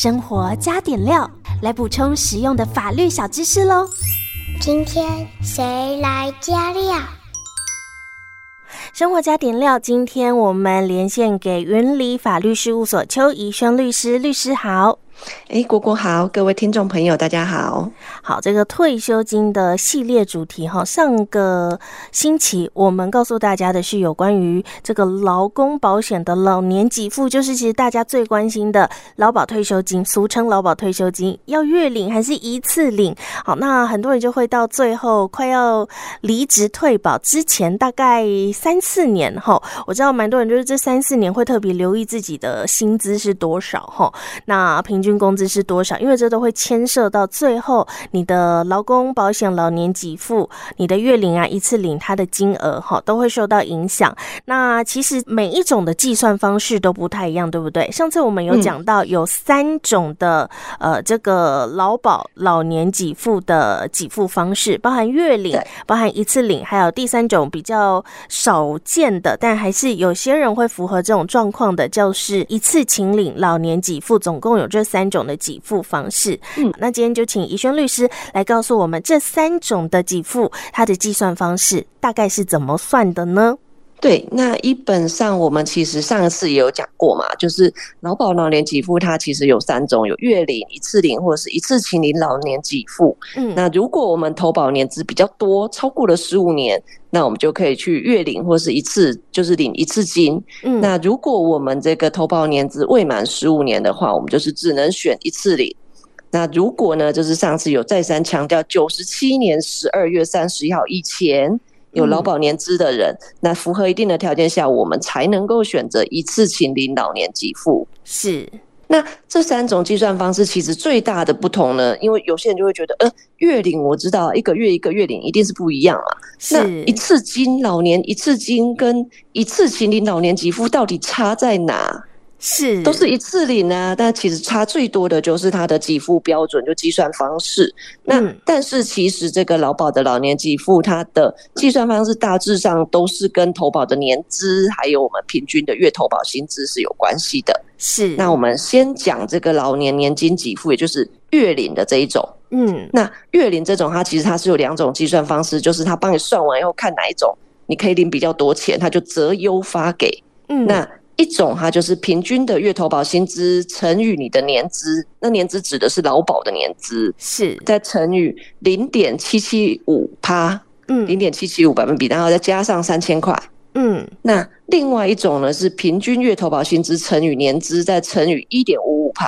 生活加点料，来补充实用的法律小知识喽。今天谁来加料？生活加点料，今天我们连线给云里法律事务所邱怡轩律师，律师好。哎，果果好，各位听众朋友，大家好。好，这个退休金的系列主题哈，上个星期我们告诉大家的是有关于这个劳工保险的老年给付，就是其实大家最关心的劳保退休金，俗称劳保退休金，要月领还是一次领？好，那很多人就会到最后快要离职退保之前，大概三四年哈，我知道蛮多人就是这三四年会特别留意自己的薪资是多少哈，那平均。均工资是多少？因为这都会牵涉到最后你的劳工保险老年给付，你的月领啊，一次领它的金额哈，都会受到影响。那其实每一种的计算方式都不太一样，对不对？上次我们有讲到有三种的、嗯、呃，这个劳保老年给付的给付方式，包含月领，包含一次领，还有第三种比较少见的，但还是有些人会符合这种状况的，就是一次请领老年给付，总共有这三。三种的给付方式，嗯，那今天就请怡轩律师来告诉我们这三种的给付，它的计算方式大概是怎么算的呢？对，那一本上我们其实上一次也有讲过嘛，就是劳保老年给付，它其实有三种，有月领、一次领或者是一次请领老年给付。嗯，那如果我们投保年资比较多，超过了十五年，那我们就可以去月领或是一次，就是领一次金。嗯，那如果我们这个投保年资未满十五年的话，我们就是只能选一次领。那如果呢，就是上次有再三强调，九十七年十二月三十一号以前。有劳保年资的人，嗯，那符合一定的条件下，我们才能够选择一次性领老年给付。是，那这三种计算方式其实最大的不同呢，因为有些人就会觉得，呃，月领我知道一个月一个月领一定是不一样嘛。是，那一次金老年一次金跟一次性领老年给付到底差在哪？是，都是一次领啊，但其实差最多的就是它的给付标准，就计算方式。那、嗯、但是其实这个劳保的老年给付，它的计算方式大致上都是跟投保的年资，还有我们平均的月投保薪资是有关系的。是，那我们先讲这个老年年金给付，也就是月领的这一种。嗯，那月领这种，它其实它是有两种计算方式，就是它帮你算完以后看哪一种你可以领比较多钱，它就择优发给。嗯，那。一种哈就是平均的月投保薪资乘以你的年资，那年资指的是劳保的年资，是。再乘以零点七七五趴，嗯，零点七七五百分比，然后再加上三千块，嗯，那另外一种呢是平均月投保薪资乘以年资再乘以一点五五趴，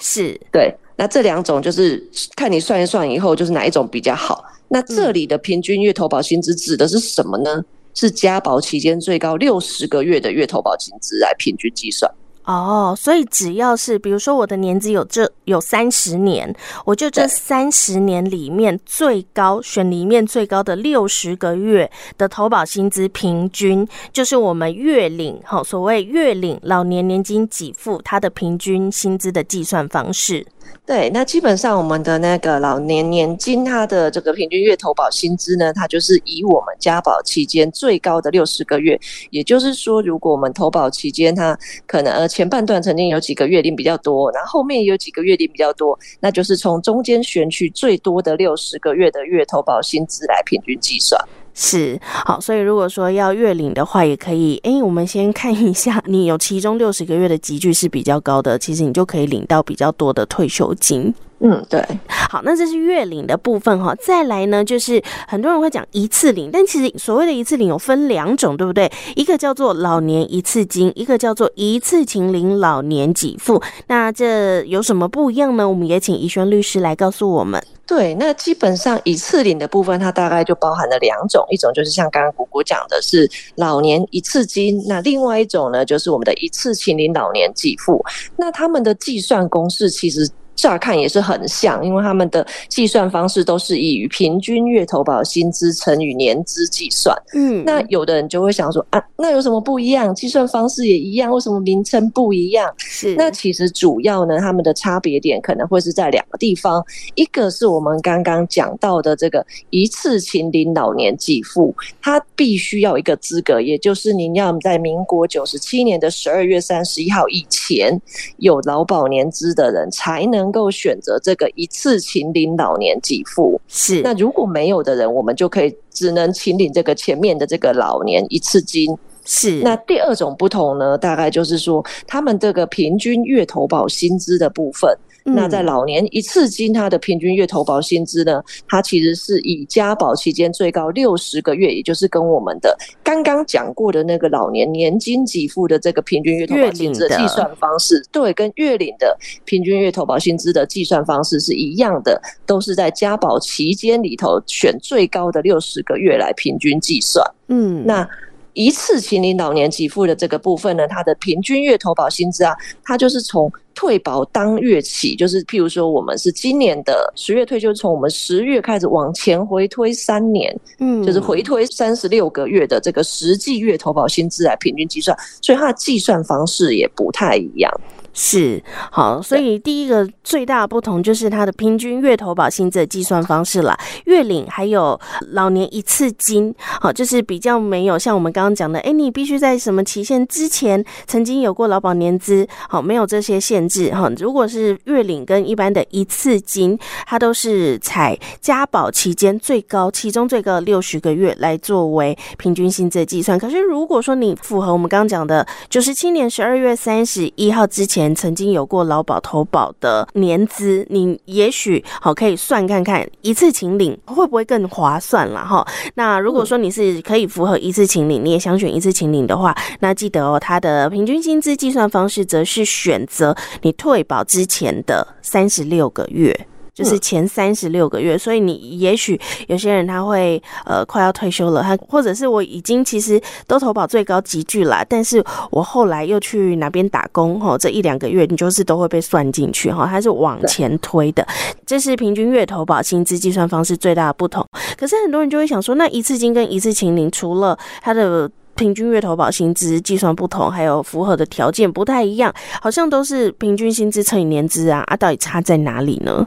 是。对，那这两种就是看你算一算以后就是哪一种比较好。那这里的平均月投保薪资指的是什么呢？是加保期间最高六十个月的月投保薪资来平均计算哦，所以只要是比如说我的年资有这有三十年，我就这三十年里面最高选里面最高的六十个月的投保薪资平均，就是我们月领哈，所谓月领老年年金给付它的平均薪资的计算方式。对，那基本上我们的那个老年年金，它的这个平均月投保薪资呢，它就是以我们加保期间最高的六十个月，也就是说，如果我们投保期间它可能呃前半段曾经有几个月领比较多，然后后面有几个月领比较多，那就是从中间选取最多的六十个月的月投保薪资来平均计算。是，好，所以如果说要月领的话，也可以。哎，我们先看一下，你有其中六十个月的积聚是比较高的，其实你就可以领到比较多的退休金。嗯，对。好，那这是月领的部分哈。再来呢，就是很多人会讲一次领，但其实所谓的一次领有分两种，对不对？一个叫做老年一次金，一个叫做一次请领老年给付。那这有什么不一样呢？我们也请怡轩律师来告诉我们。对，那基本上一次领的部分，它大概就包含了两种，一种就是像刚刚果果讲的是老年一次金，那另外一种呢，就是我们的一次请领老年给付。那他们的计算公式其实乍看也是很像，因为他们的计算方式都是以平均月投保薪资乘以年资计算。嗯，那有的人就会想说啊，那有什么不一样？计算方式也一样，为什么名称不一样？是，那其实主要呢，他们的差别点可能会是在两个地方，一个是我们刚刚讲到的这个一次请领老年给付，它必须要一个资格，也就是您要在民国九十七年的十二月三十一号以前有劳保年资的人才能。能够选择这个一次请领老年给付，是，那如果没有的人，我们就可以只能请领这个前面的这个老年一次金。是，那第二种不同呢，大概就是说他们这个平均月投保薪资的部分。那在老年一次金，它的平均月投保薪资呢，它其实是以加保期间最高六十个月，也就是跟我们的刚刚讲过的那个老年年金给付的这个平均月投保薪资的计算方式，对，跟月领的平均月投保薪资的计算方式是一样的，都是在加保期间里头选最高的六十个月来平均计算。嗯，那。一次请领老年给付的这个部分呢，它的平均月投保薪资啊，它就是从退保当月起，就是譬如说我们是今年的十月退休，从我们十月开始往前回推三年，嗯，就是回推三十六个月的这个实际月投保薪资来平均计算，所以它的计算方式也不太一样。是好，所以第一个最大的不同就是它的平均月投保薪资的计算方式啦，月领还有老年一次金，好，就是比较没有像我们刚刚讲的，哎，你必须在什么期限之前曾经有过劳保年资，好，没有这些限制哈。如果是月领跟一般的一次金，它都是采加保期间最高，其中最高六十个月来作为平均薪资的计算。可是如果说你符合我们刚刚讲的九十七年十二月三十一号之前，曾经有过劳保投保的年资，你也许好可以算看看一次请领会不会更划算了哈。那如果说你是可以符合一次请领，你也想选一次请领的话，那记得哦，它的平均薪资计算方式则是选择你退保之前的三十六个月。就是前三十六个月，所以你也许有些人他会呃快要退休了，他或者是我已经其实都投保最高级距了，但是我后来又去哪边打工哈，这一两个月你就是都会被算进去哈，它是往前推的，这是平均月投保薪资计算方式最大的不同。可是很多人就会想说，那一次金跟一次请领，除了它的平均月投保薪资计算不同，还有符合的条件不太一样，好像都是平均薪资乘以年资啊，啊，到底差在哪里呢？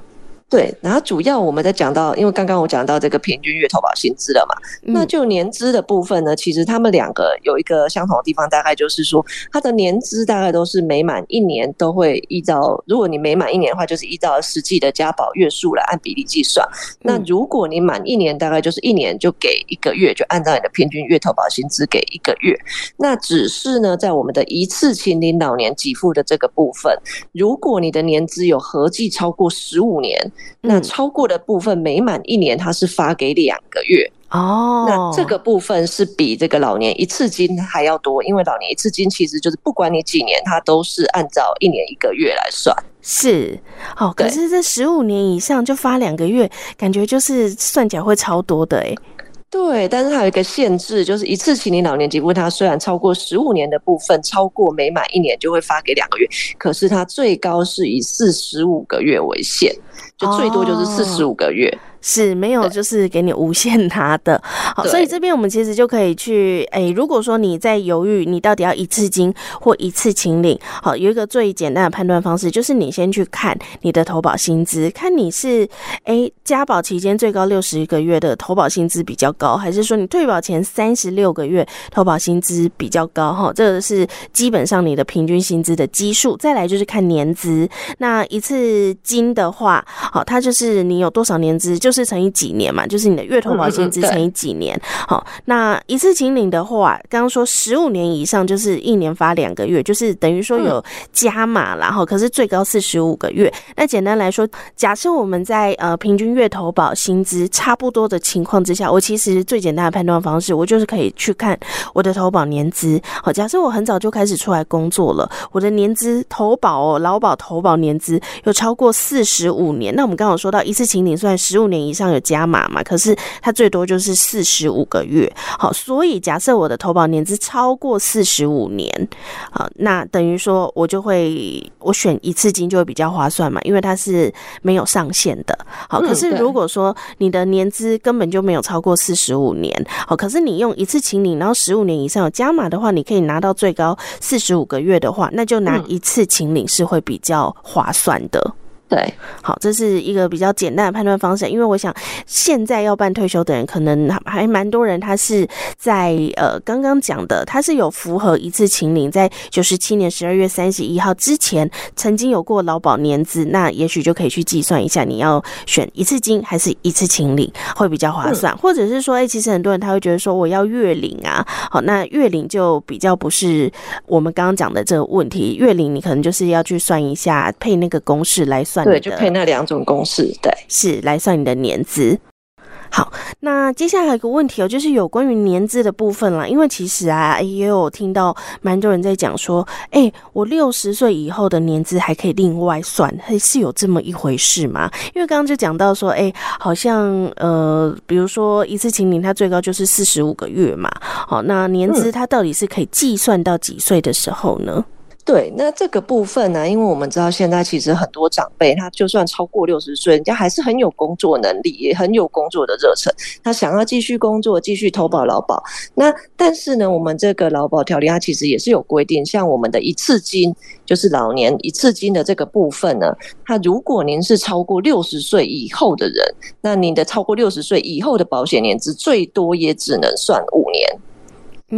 对，然后主要我们在讲到，因为刚刚我讲到这个平均月投保薪资了嘛，嗯、那就年资的部分呢，其实他们两个有一个相同的地方，大概就是说，它的年资大概都是每满一年都会依照，如果你每满一年的话，就是依照实际的加保月数来按比例计算。那如果你满一年，大概就是一年就给一个月，就按照你的平均月投保薪资给一个月。那只是呢，在我们的一次性领老年给付的这个部分，如果你的年资有合计超过十五年。那超过的部分每满一年，它是发给两个月哦。那这个部分是比这个老年一次金还要多，因为老年一次金其实就是不管你几年，它都是按照一年一个月来算。是，哦，可是这十五年以上就发两个月，感觉就是算起来会超多的诶。对，但是它有一个限制，就是一次请领老年给付，它虽然超过十五年的部分，超过每满一年就会发给两个月，可是它最高是以四十五个月为限，就最多就是四十五个月。哦是没有，就是给你无限拿的。好，所以这边我们其实就可以去，哎，如果说你在犹豫，你到底要一次金或一次请领，好，有一个最简单的判断方式，就是你先去看你的投保薪资，看你是哎加保期间最高六十个月的投保薪资比较高，还是说你退保前三十六个月投保薪资比较高？哈，这个是基本上你的平均薪资的基数。再来就是看年资，那一次金的话，好，它就是你有多少年资就。就是乘以几年嘛，就是你的月投保薪资乘以几年。好，那一次请领的话，刚刚说十五年以上就是一年发两个月，就是等于说有加码，然后可是最高四十五个月。那简单来说，假设我们在呃平均月投保薪资差不多的情况之下，我其实最简单的判断方式，我就是可以去看我的投保年资。好，假设我很早就开始出来工作了，我的年资投保哦，劳保投保年资有超过四十五年。那我们刚刚有说到一次请领算十五年。年以上有加码嘛，可是它最多就是四十五个月。好，所以假设我的投保年资超过四十五年，好，那等于说我就会我选一次金就会比较划算嘛，因为它是没有上限的。好，可是如果说你的年资根本就没有超过四十五年，好，可是你用一次请领，然后十五年以上有加码的话，你可以拿到最高四十五个月的话，那就拿一次请领是会比较划算的。对，好，这是一个比较简单的判断方式。因为我想，现在要办退休的人，可能还蛮多人，他是在呃刚刚讲的，他是有符合一次请领，在九十七年十二月三十一号之前曾经有过劳保年资，那也许就可以去计算一下，你要选一次金还是一次请领会比较划算，嗯、或者是说，哎、欸，其实很多人他会觉得说，我要月领啊，好，那月领就比较不是我们刚刚讲的这个问题，月领你可能就是要去算一下配那个公式来算。对，就配那两种公式，对，是来算你的年资。好，那接下来还有一个问题哦，就是有关于年资的部分啦。因为其实啊，也有听到蛮多人在讲说，哎、欸，我六十岁以后的年资还可以另外算，还是有这么一回事吗？因为刚刚就讲到说，哎、欸，好像呃，比如说一次请领，它最高就是四十五个月嘛。好，那年资它到底是可以计算到几岁的时候呢？对，那这个部分呢，因为我们知道现在其实很多长辈，他就算超过六十岁，人家还是很有工作能力，也很有工作的热忱，他想要继续工作，继续投保劳保。那但是呢，我们这个劳保条例它其实也是有规定，像我们的一次金，就是老年一次金的这个部分呢，它如果您是超过六十岁以后的人，那您的超过六十岁以后的保险年资最多也只能算五年。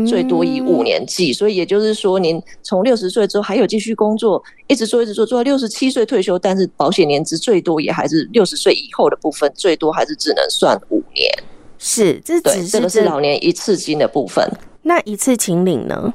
最多以五年计，所以也就是说，您从六十岁之后还有继续工作，一直做一直做，做到六十七岁退休，但是保险年资最多也还是六十岁以后的部分，最多还是只能算五年。是，这只是这个是老年一次金的部分。那一次请领呢？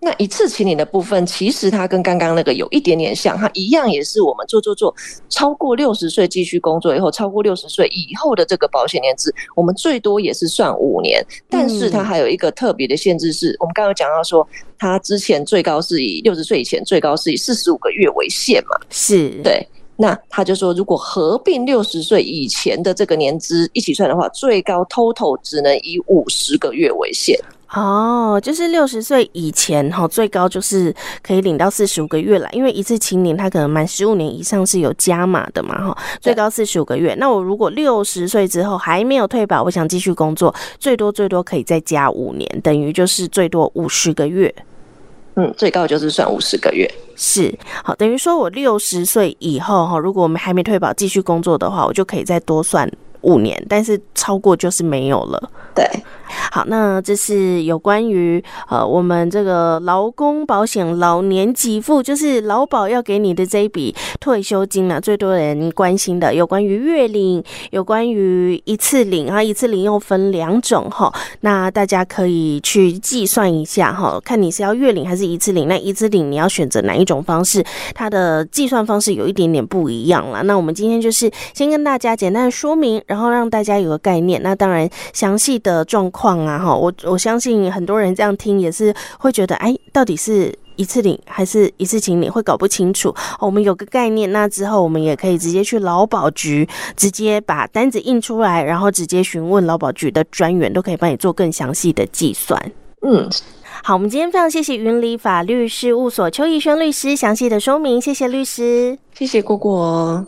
那一次清理的部分，其实它跟刚刚那个有一点点像，它一样也是我们做做做，超过六十岁继续工作以后，超过六十岁以后的这个保险年资，我们最多也是算五年，但是它还有一个特别的限制是，是我们刚刚讲到说，它之前最高是以六十岁以前最高是以四十五个月为限嘛，是。对，那他就说，如果合并六十岁以前的这个年资一起算的话，最高 total 只能以五十个月为限。哦，就是六十岁以前哈，最高就是可以领到四十五个月了。因为一次清零，它可能满十五年以上是有加码的嘛哈，最高四十五个月。那我如果六十岁之后还没有退保，我想继续工作，最多最多可以再加五年，等于就是最多五十个月。嗯，最高就是算五十个月。是，好，等于说我六十岁以后哈，如果我们还没退保继续工作的话，我就可以再多算五年，但是超过就是没有了。对。好，那这是有关于呃我们这个劳工保险老年给付，就是劳保要给你的这一笔退休金呢、啊，最多人关心的有关于月领，有关于一次领啊，一次领又分两种哈，那大家可以去计算一下哈，看你是要月领还是一次领，那一次领你要选择哪一种方式，它的计算方式有一点点不一样了。那我们今天就是先跟大家简单的说明，然后让大家有个概念。那当然详细的状况。啊哈，我我相信很多人这样听也是会觉得，哎，到底是一次领还是一次请领，会搞不清楚。我们有个概念，那之后我们也可以直接去劳保局，直接把单子印出来，然后直接询问劳保局的专员，都可以帮你做更详细的计算。嗯，好，我们今天非常谢谢云里法律事务所邱逸轩律师详细的说明，谢谢律师，谢谢果果。